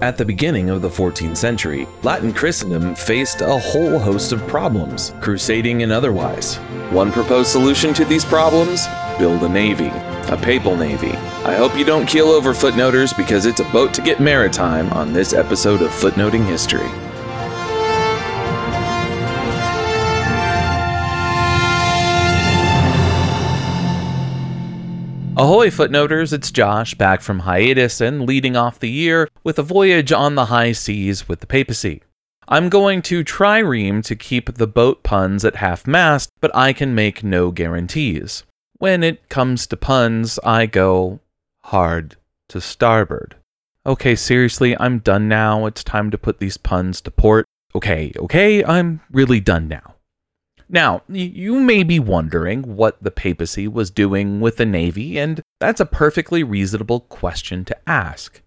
At the beginning of the 14th century, Latin Christendom faced a whole host of problems, crusading and otherwise. One proposed solution to these problems? Build a navy, a papal navy. I hope you don't keel over footnoters because it's about to get maritime on this episode of Footnoting History. Ahoy, footnoters! It's Josh back from hiatus and leading off the year with a voyage on the high seas with the papacy. I'm going to trireme to keep the boat puns at half mast, but I can make no guarantees. When it comes to puns, I go hard to starboard. Okay, seriously, I'm done now. It's time to put these puns to port. Okay, okay, I'm really done now. Now, you may be wondering what the papacy was doing with the navy, and that's a perfectly reasonable question to ask.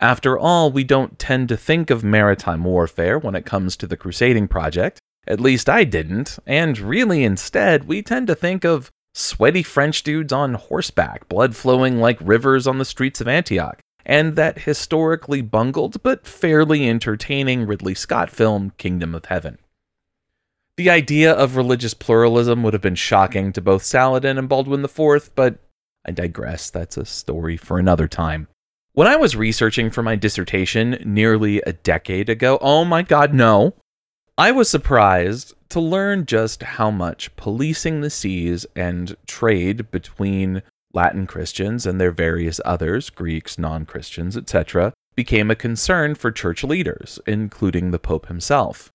After all, we don't tend to think of maritime warfare when it comes to the crusading project. At least I didn't, and really instead, we tend to think of sweaty French dudes on horseback, blood flowing like rivers on the streets of Antioch, and that historically bungled but fairly entertaining Ridley Scott film, Kingdom of Heaven. The idea of religious pluralism would have been shocking to both Saladin and Baldwin IV, but I digress. That's a story for another time. When I was researching for my dissertation nearly a decade ago, oh my god, no, I was surprised to learn just how much policing the seas and trade between Latin Christians and their various others, Greeks, non Christians, etc., became a concern for church leaders, including the Pope himself.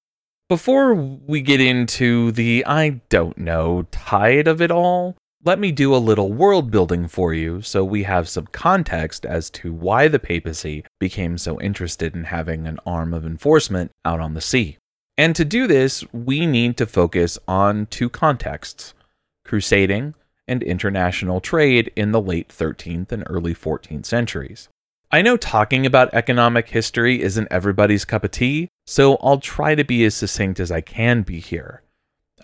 Before we get into the I don't know tide of it all, let me do a little world building for you so we have some context as to why the papacy became so interested in having an arm of enforcement out on the sea. And to do this, we need to focus on two contexts crusading and international trade in the late 13th and early 14th centuries. I know talking about economic history isn't everybody's cup of tea, so I'll try to be as succinct as I can be here.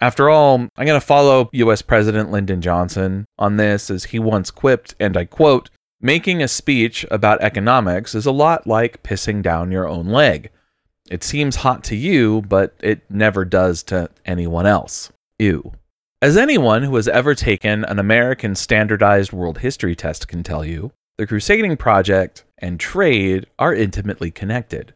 After all, I'm going to follow US President Lyndon Johnson on this as he once quipped, and I quote, Making a speech about economics is a lot like pissing down your own leg. It seems hot to you, but it never does to anyone else. Ew. As anyone who has ever taken an American standardized world history test can tell you, the Crusading Project and trade are intimately connected.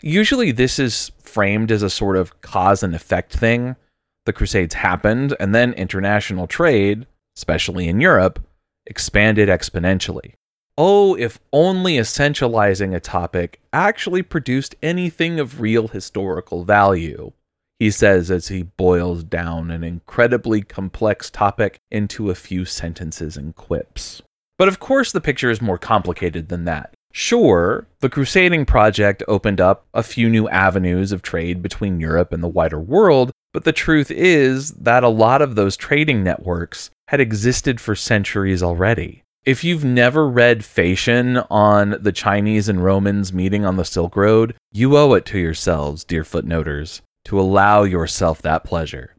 Usually, this is framed as a sort of cause and effect thing. The Crusades happened, and then international trade, especially in Europe, expanded exponentially. Oh, if only essentializing a topic actually produced anything of real historical value, he says as he boils down an incredibly complex topic into a few sentences and quips. But of course, the picture is more complicated than that. Sure, the Crusading project opened up a few new avenues of trade between Europe and the wider world, but the truth is that a lot of those trading networks had existed for centuries already. If you've never read Phæacian on the Chinese and Romans meeting on the Silk Road, you owe it to yourselves, dear footnoters, to allow yourself that pleasure.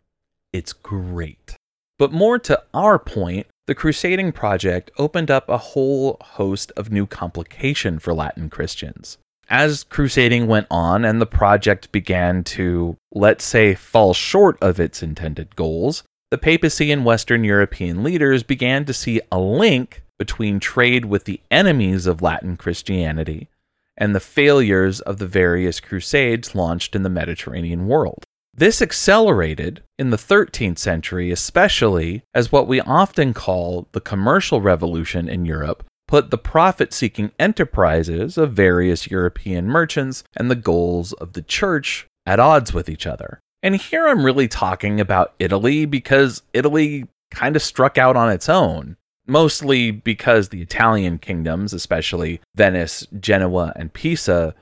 It's great. But more to our point, the Crusading project opened up a whole host of new complication for Latin Christians. As crusading went on and the project began to, let's say, fall short of its intended goals, the papacy and Western European leaders began to see a link between trade with the enemies of Latin Christianity and the failures of the various crusades launched in the Mediterranean world. This accelerated in the 13th century, especially as what we often call the commercial revolution in Europe put the profit seeking enterprises of various European merchants and the goals of the church at odds with each other. And here I'm really talking about Italy because Italy kind of struck out on its own, mostly because the Italian kingdoms, especially Venice, Genoa, and Pisa,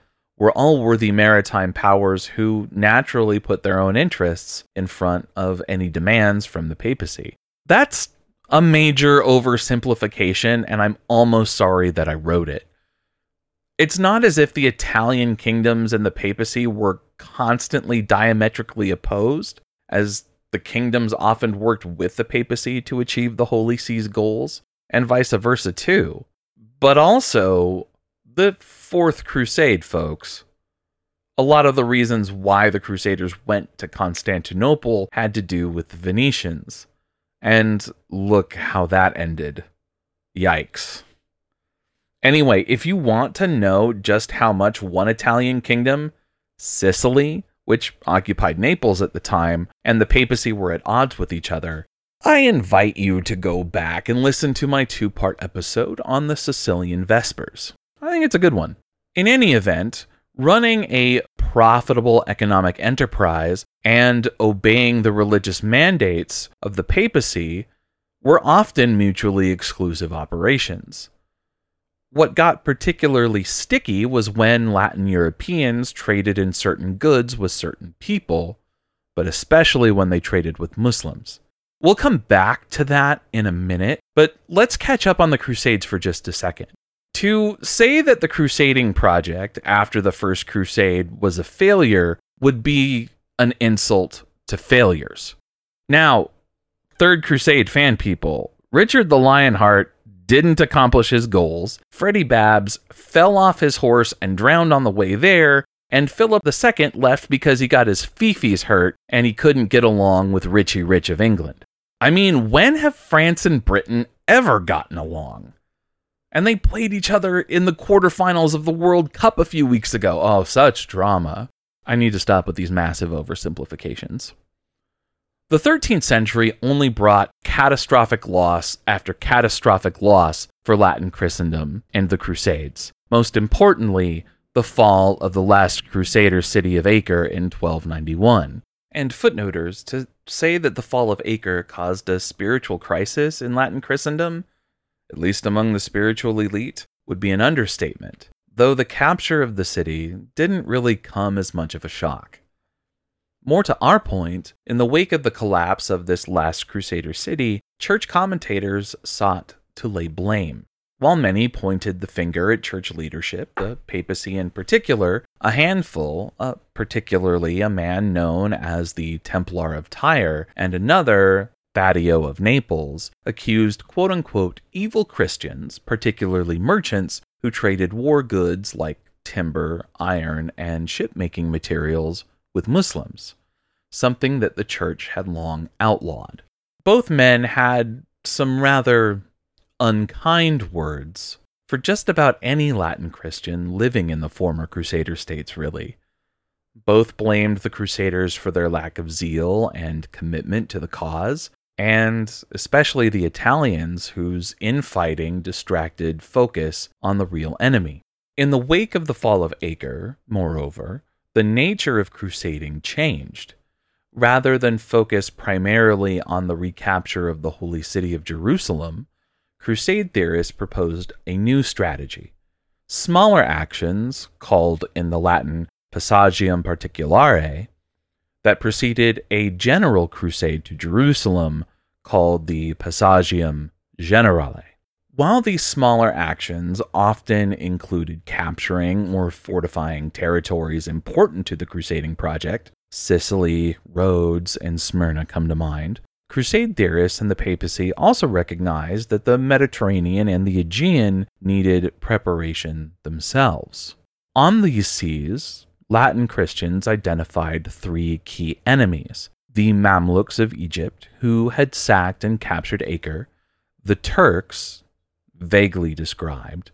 were all worthy maritime powers who naturally put their own interests in front of any demands from the papacy. That's a major oversimplification, and I'm almost sorry that I wrote it. It's not as if the Italian kingdoms and the papacy were constantly diametrically opposed, as the kingdoms often worked with the papacy to achieve the Holy See's goals, and vice versa too. But also, the Fourth Crusade, folks. A lot of the reasons why the Crusaders went to Constantinople had to do with the Venetians. And look how that ended. Yikes. Anyway, if you want to know just how much one Italian kingdom, Sicily, which occupied Naples at the time, and the papacy were at odds with each other, I invite you to go back and listen to my two part episode on the Sicilian Vespers. I think it's a good one. In any event, running a profitable economic enterprise and obeying the religious mandates of the papacy were often mutually exclusive operations. What got particularly sticky was when Latin Europeans traded in certain goods with certain people, but especially when they traded with Muslims. We'll come back to that in a minute, but let's catch up on the Crusades for just a second. To say that the Crusading project after the First Crusade was a failure would be an insult to failures. Now, Third Crusade fan people, Richard the Lionheart didn't accomplish his goals, Freddie Babs fell off his horse and drowned on the way there, and Philip II left because he got his fifis hurt and he couldn't get along with Richie Rich of England. I mean, when have France and Britain ever gotten along? And they played each other in the quarterfinals of the World Cup a few weeks ago. Oh, such drama. I need to stop with these massive oversimplifications. The 13th century only brought catastrophic loss after catastrophic loss for Latin Christendom and the Crusades. Most importantly, the fall of the last Crusader city of Acre in 1291. And footnoters, to say that the fall of Acre caused a spiritual crisis in Latin Christendom, at least among the spiritual elite, would be an understatement, though the capture of the city didn't really come as much of a shock. More to our point, in the wake of the collapse of this last Crusader city, church commentators sought to lay blame. While many pointed the finger at church leadership, the papacy in particular, a handful, uh, particularly a man known as the Templar of Tyre and another, Thaddeus of Naples, accused quote unquote evil Christians, particularly merchants, who traded war goods like timber, iron, and shipmaking materials with Muslims, something that the church had long outlawed. Both men had some rather unkind words for just about any Latin Christian living in the former Crusader states, really. Both blamed the Crusaders for their lack of zeal and commitment to the cause, and especially the Italians, whose infighting distracted focus on the real enemy. In the wake of the fall of Acre, moreover, the nature of crusading changed. Rather than focus primarily on the recapture of the holy city of Jerusalem, crusade theorists proposed a new strategy. Smaller actions, called in the Latin passagium particulare, that preceded a general crusade to Jerusalem called the passagium generale. While these smaller actions often included capturing or fortifying territories important to the crusading project, Sicily, Rhodes, and Smyrna come to mind, Crusade theorists and the papacy also recognized that the Mediterranean and the Aegean needed preparation themselves. On these seas, Latin Christians identified three key enemies the Mamluks of Egypt, who had sacked and captured Acre, the Turks, vaguely described,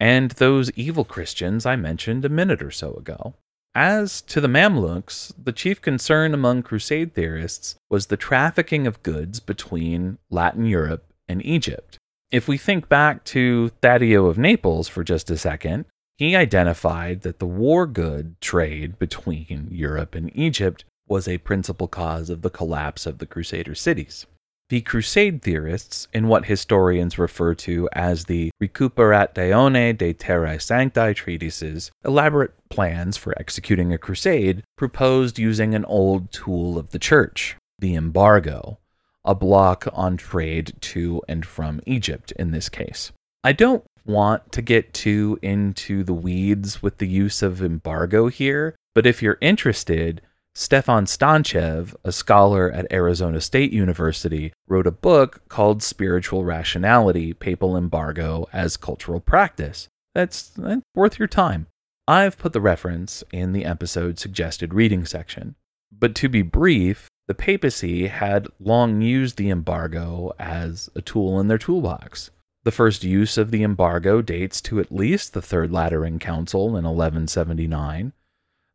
and those evil Christians I mentioned a minute or so ago. As to the Mamluks, the chief concern among Crusade theorists was the trafficking of goods between Latin Europe and Egypt. If we think back to Thaddeus of Naples for just a second, he identified that the war good trade between Europe and Egypt was a principal cause of the collapse of the Crusader cities. The Crusade theorists, in what historians refer to as the Recuperatione de Terrae Sanctae treatises, elaborate plans for executing a crusade, proposed using an old tool of the church, the embargo, a block on trade to and from Egypt in this case. I don't want to get too into the weeds with the use of embargo here, but if you're interested, Stefan Stantchev, a scholar at Arizona State University, wrote a book called Spiritual Rationality Papal Embargo as Cultural Practice. That's, that's worth your time. I've put the reference in the episode suggested reading section. But to be brief, the papacy had long used the embargo as a tool in their toolbox. The first use of the embargo dates to at least the Third Lateran Council in 1179.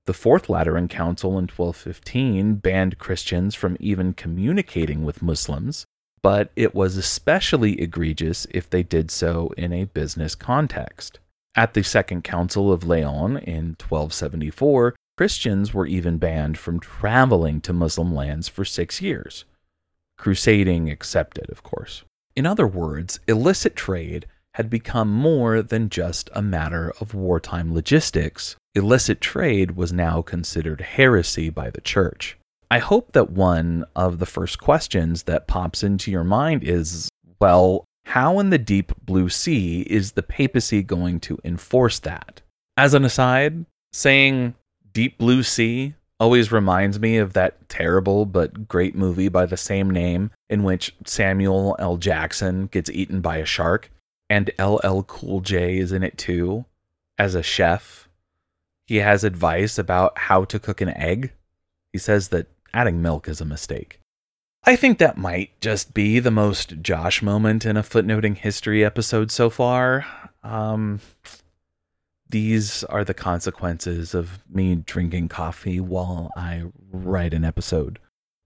The Fourth Lateran Council in 1215 banned Christians from even communicating with Muslims, but it was especially egregious if they did so in a business context. At the Second Council of Lyon in 1274, Christians were even banned from traveling to Muslim lands for six years. Crusading accepted, of course. In other words, illicit trade had become more than just a matter of wartime logistics. Illicit trade was now considered heresy by the church. I hope that one of the first questions that pops into your mind is well, how in the deep blue sea is the papacy going to enforce that? As an aside, saying deep blue sea always reminds me of that terrible but great movie by the same name in which Samuel L. Jackson gets eaten by a shark and LL Cool J is in it too as a chef. He has advice about how to cook an egg. He says that adding milk is a mistake. I think that might just be the most Josh moment in a footnoting history episode so far. Um, these are the consequences of me drinking coffee while I write an episode.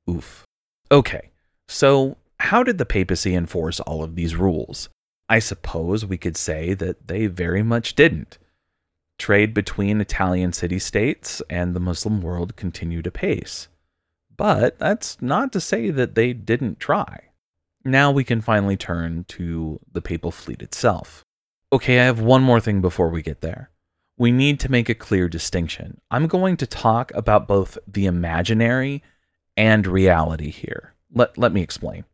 Oof. Okay, so how did the papacy enforce all of these rules? I suppose we could say that they very much didn't. Trade between Italian city states and the Muslim world continued apace. But that's not to say that they didn't try. Now we can finally turn to the papal fleet itself. Okay, I have one more thing before we get there we need to make a clear distinction. I'm going to talk about both the imaginary and reality here. Let, let me explain.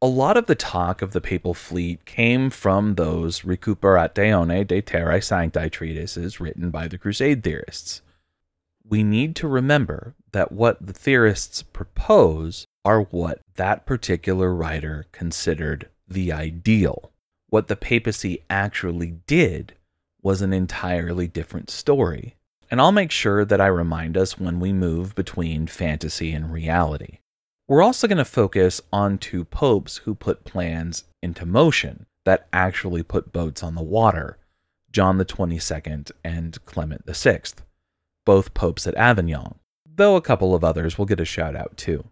A lot of the talk of the papal fleet came from those Recuperatione de Terrae Sancti treatises written by the Crusade theorists. We need to remember that what the theorists propose are what that particular writer considered the ideal. What the papacy actually did was an entirely different story. And I'll make sure that I remind us when we move between fantasy and reality. We're also going to focus on two popes who put plans into motion that actually put boats on the water John the 22nd and Clement 6th, both popes at Avignon, though a couple of others will get a shout out too.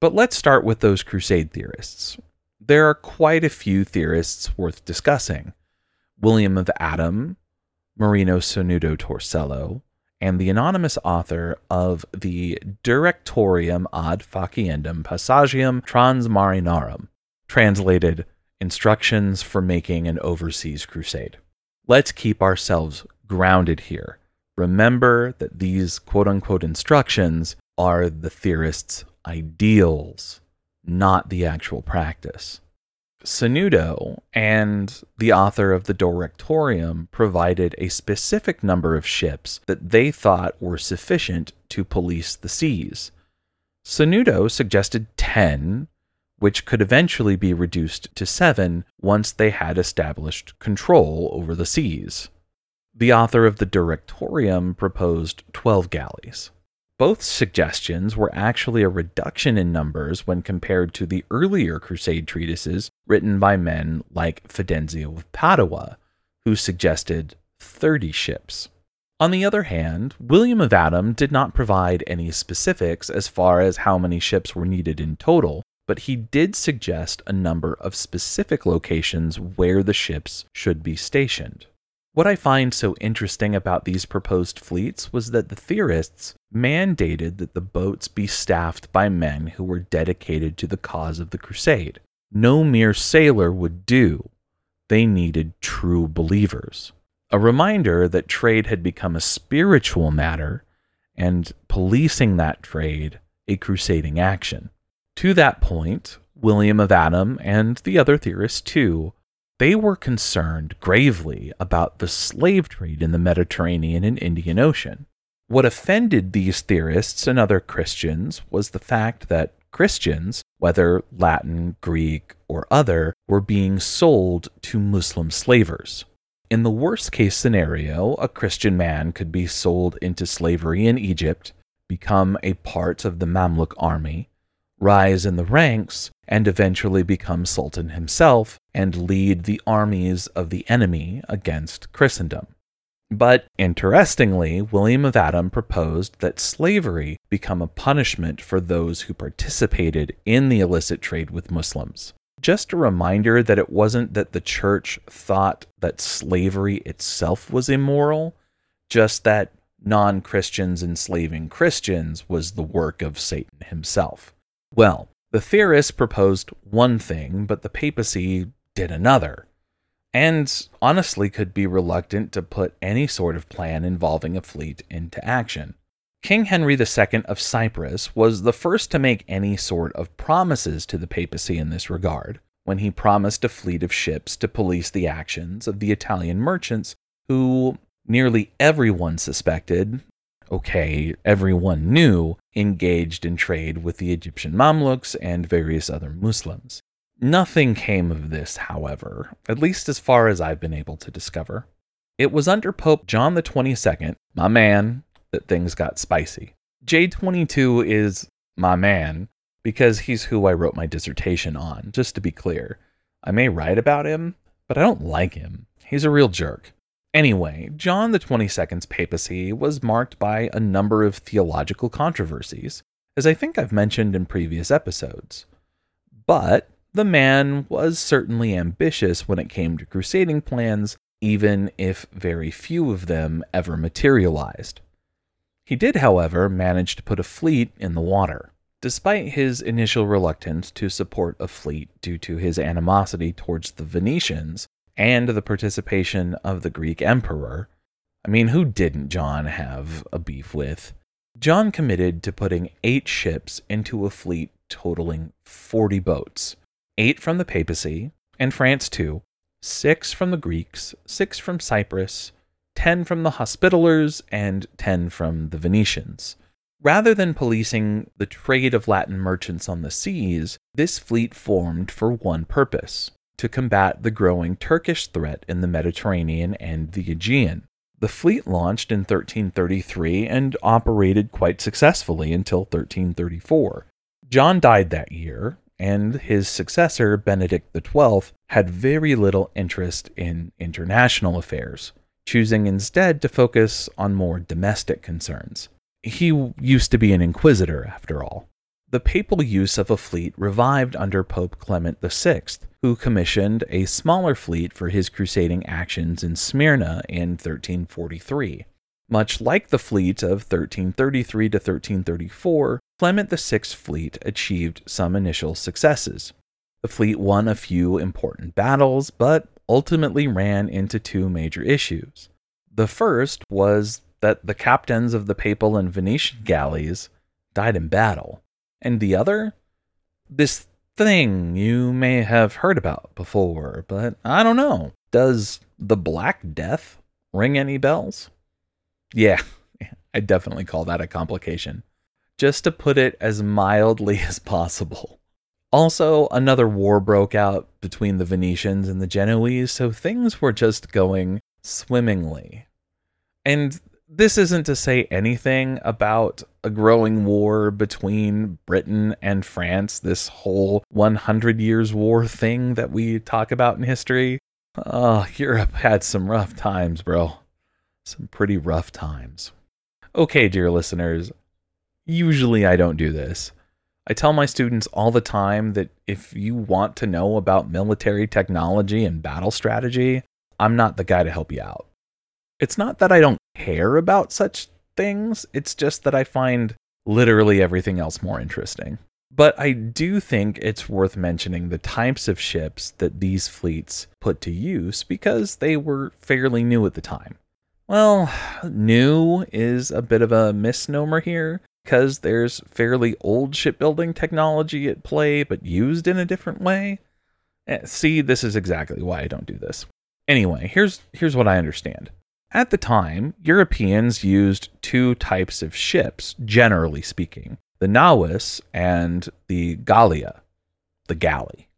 But let's start with those crusade theorists. There are quite a few theorists worth discussing. William of Adam, Marino Sanudo Torsello, and the anonymous author of the Directorium ad Faciendum Passagium Transmarinarum, translated Instructions for Making an Overseas Crusade. Let's keep ourselves grounded here. Remember that these quote unquote instructions are the theorists' ideals, not the actual practice. Sanudo and the author of the Directorium provided a specific number of ships that they thought were sufficient to police the seas. Sanudo suggested 10, which could eventually be reduced to 7 once they had established control over the seas. The author of the Directorium proposed 12 galleys. Both suggestions were actually a reduction in numbers when compared to the earlier Crusade treatises written by men like Fidenzio of Padua, who suggested 30 ships. On the other hand, William of Adam did not provide any specifics as far as how many ships were needed in total, but he did suggest a number of specific locations where the ships should be stationed. What I find so interesting about these proposed fleets was that the theorists mandated that the boats be staffed by men who were dedicated to the cause of the crusade. No mere sailor would do. They needed true believers. A reminder that trade had become a spiritual matter and policing that trade a crusading action. To that point, William of Adam and the other theorists too they were concerned gravely about the slave trade in the Mediterranean and Indian Ocean. What offended these theorists and other Christians was the fact that Christians, whether Latin, Greek, or other, were being sold to Muslim slavers. In the worst case scenario, a Christian man could be sold into slavery in Egypt, become a part of the Mamluk army, rise in the ranks, and eventually become Sultan himself and lead the armies of the enemy against Christendom. But interestingly, William of Adam proposed that slavery become a punishment for those who participated in the illicit trade with Muslims just a reminder that it wasn't that the church thought that slavery itself was immoral, just that non Christians enslaving Christians was the work of Satan himself. Well, the theorists proposed one thing, but the papacy did another, and honestly could be reluctant to put any sort of plan involving a fleet into action. King Henry II of Cyprus was the first to make any sort of promises to the papacy in this regard, when he promised a fleet of ships to police the actions of the Italian merchants who nearly everyone suspected, okay, everyone knew, engaged in trade with the Egyptian Mamluks and various other Muslims. Nothing came of this, however, at least as far as I've been able to discover. It was under Pope John the 22nd, my man, that things got spicy. J22 is my man because he's who I wrote my dissertation on, just to be clear. I may write about him, but I don't like him. He's a real jerk. Anyway, John the 22nd's papacy was marked by a number of theological controversies, as I think I've mentioned in previous episodes. But the man was certainly ambitious when it came to crusading plans, even if very few of them ever materialized. He did, however, manage to put a fleet in the water. Despite his initial reluctance to support a fleet due to his animosity towards the Venetians and the participation of the Greek emperor, I mean, who didn't John have a beef with? John committed to putting eight ships into a fleet totaling 40 boats, eight from the papacy and France too, six from the Greeks, six from Cyprus, 10 from the Hospitallers, and 10 from the Venetians. Rather than policing the trade of Latin merchants on the seas, this fleet formed for one purpose to combat the growing Turkish threat in the Mediterranean and the Aegean. The fleet launched in 1333 and operated quite successfully until 1334. John died that year, and his successor, Benedict XII, had very little interest in international affairs, choosing instead to focus on more domestic concerns. He used to be an inquisitor, after all. The papal use of a fleet revived under Pope Clement VI, who commissioned a smaller fleet for his crusading actions in Smyrna in 1343. Much like the fleet of 1333 to 1334, Clement VI's fleet achieved some initial successes. The fleet won a few important battles, but ultimately ran into two major issues. The first was that the captains of the papal and Venetian galleys died in battle. And the other? This thing you may have heard about before, but I don't know. Does the Black Death ring any bells? Yeah, I definitely call that a complication. Just to put it as mildly as possible. Also, another war broke out between the Venetians and the Genoese, so things were just going swimmingly. And this isn't to say anything about a growing war between Britain and France, this whole 100 years war thing that we talk about in history. Oh, Europe had some rough times, bro. Some pretty rough times. Okay, dear listeners, usually I don't do this. I tell my students all the time that if you want to know about military technology and battle strategy, I'm not the guy to help you out. It's not that I don't care about such things, it's just that I find literally everything else more interesting. But I do think it's worth mentioning the types of ships that these fleets put to use because they were fairly new at the time. Well, new is a bit of a misnomer here because there's fairly old shipbuilding technology at play but used in a different way. Eh, see, this is exactly why I don't do this. Anyway, here's here's what I understand. At the time, Europeans used two types of ships, generally speaking the Nauis and the Gallia, the galley.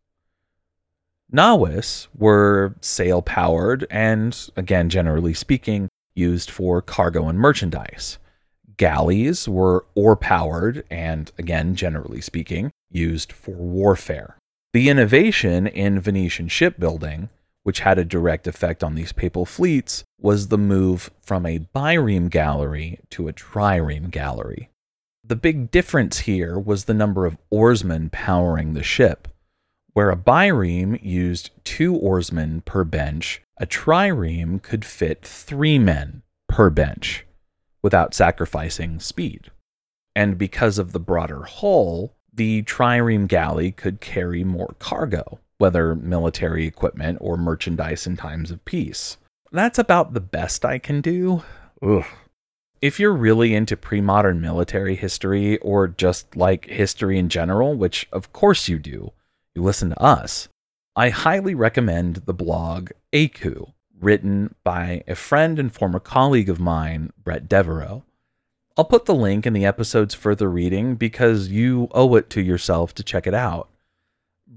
Nawis were sail powered and, again, generally speaking, used for cargo and merchandise. Galleys were oar powered and, again, generally speaking, used for warfare. The innovation in Venetian shipbuilding, which had a direct effect on these papal fleets, was the move from a bireme galley to a trireme galley. The big difference here was the number of oarsmen powering the ship. Where a bireme used two oarsmen per bench, a trireme could fit three men per bench without sacrificing speed. And because of the broader hull, the trireme galley could carry more cargo, whether military equipment or merchandise in times of peace. That's about the best I can do. Ugh. If you're really into pre modern military history or just like history in general, which of course you do, you listen to us, I highly recommend the blog ACOUP, written by a friend and former colleague of mine, Bret Devereaux. I'll put the link in the episode's further reading because you owe it to yourself to check it out.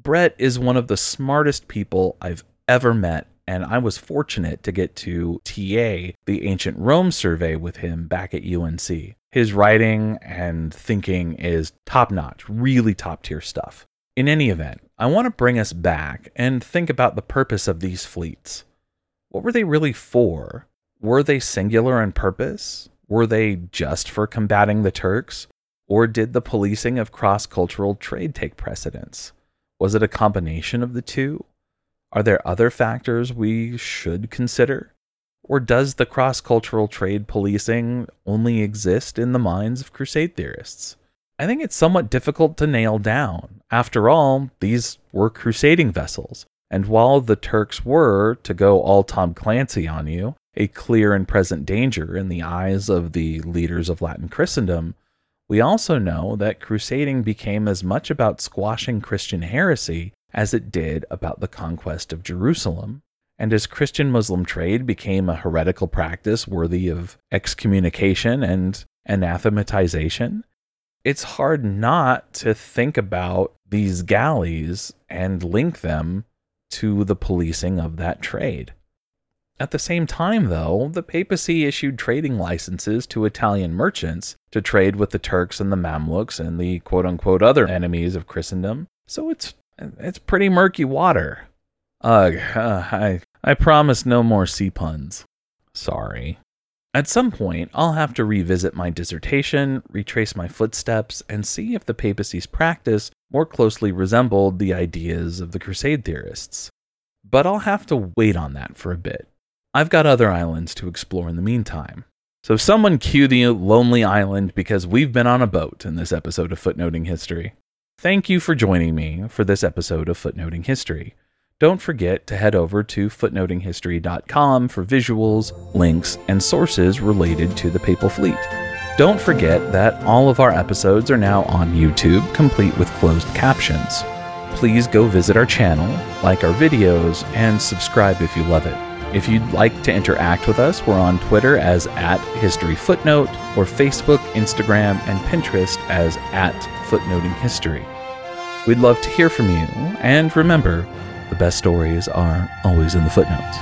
Bret is one of the smartest people I've ever met, and I was fortunate to get to TA the Ancient Rome survey with him back at UNC. His writing and thinking is top notch, really top tier stuff. In any event, I want to bring us back and think about the purpose of these fleets. What were they really for? Were they singular in purpose? Were they just for combating the Turks? Or did the policing of cross cultural trade take precedence? Was it a combination of the two? Are there other factors we should consider? Or does the cross cultural trade policing only exist in the minds of crusade theorists? I think it's somewhat difficult to nail down. After all, these were crusading vessels, and while the Turks were, to go all Tom Clancy on you, a clear and present danger in the eyes of the leaders of Latin Christendom, we also know that crusading became as much about squashing Christian heresy as it did about the conquest of Jerusalem. And as Christian Muslim trade became a heretical practice worthy of excommunication and anathematization, it's hard not to think about these galleys and link them to the policing of that trade. At the same time, though, the papacy issued trading licenses to Italian merchants to trade with the Turks and the Mamluks and the quote unquote other enemies of Christendom, so it's it's pretty murky water. Ugh, uh, I, I promise no more sea puns. Sorry. At some point, I'll have to revisit my dissertation, retrace my footsteps, and see if the papacy's practice more closely resembled the ideas of the Crusade theorists. But I'll have to wait on that for a bit. I've got other islands to explore in the meantime. So, someone cue the Lonely Island because we've been on a boat in this episode of Footnoting History. Thank you for joining me for this episode of Footnoting History. Don't forget to head over to footnotinghistory.com for visuals, links, and sources related to the Papal Fleet. Don't forget that all of our episodes are now on YouTube, complete with closed captions. Please go visit our channel, like our videos, and subscribe if you love it. If you'd like to interact with us, we're on Twitter as at History Footnote, or Facebook, Instagram, and Pinterest as at Footnoting History. We'd love to hear from you, and remember, the best stories are always in the footnotes.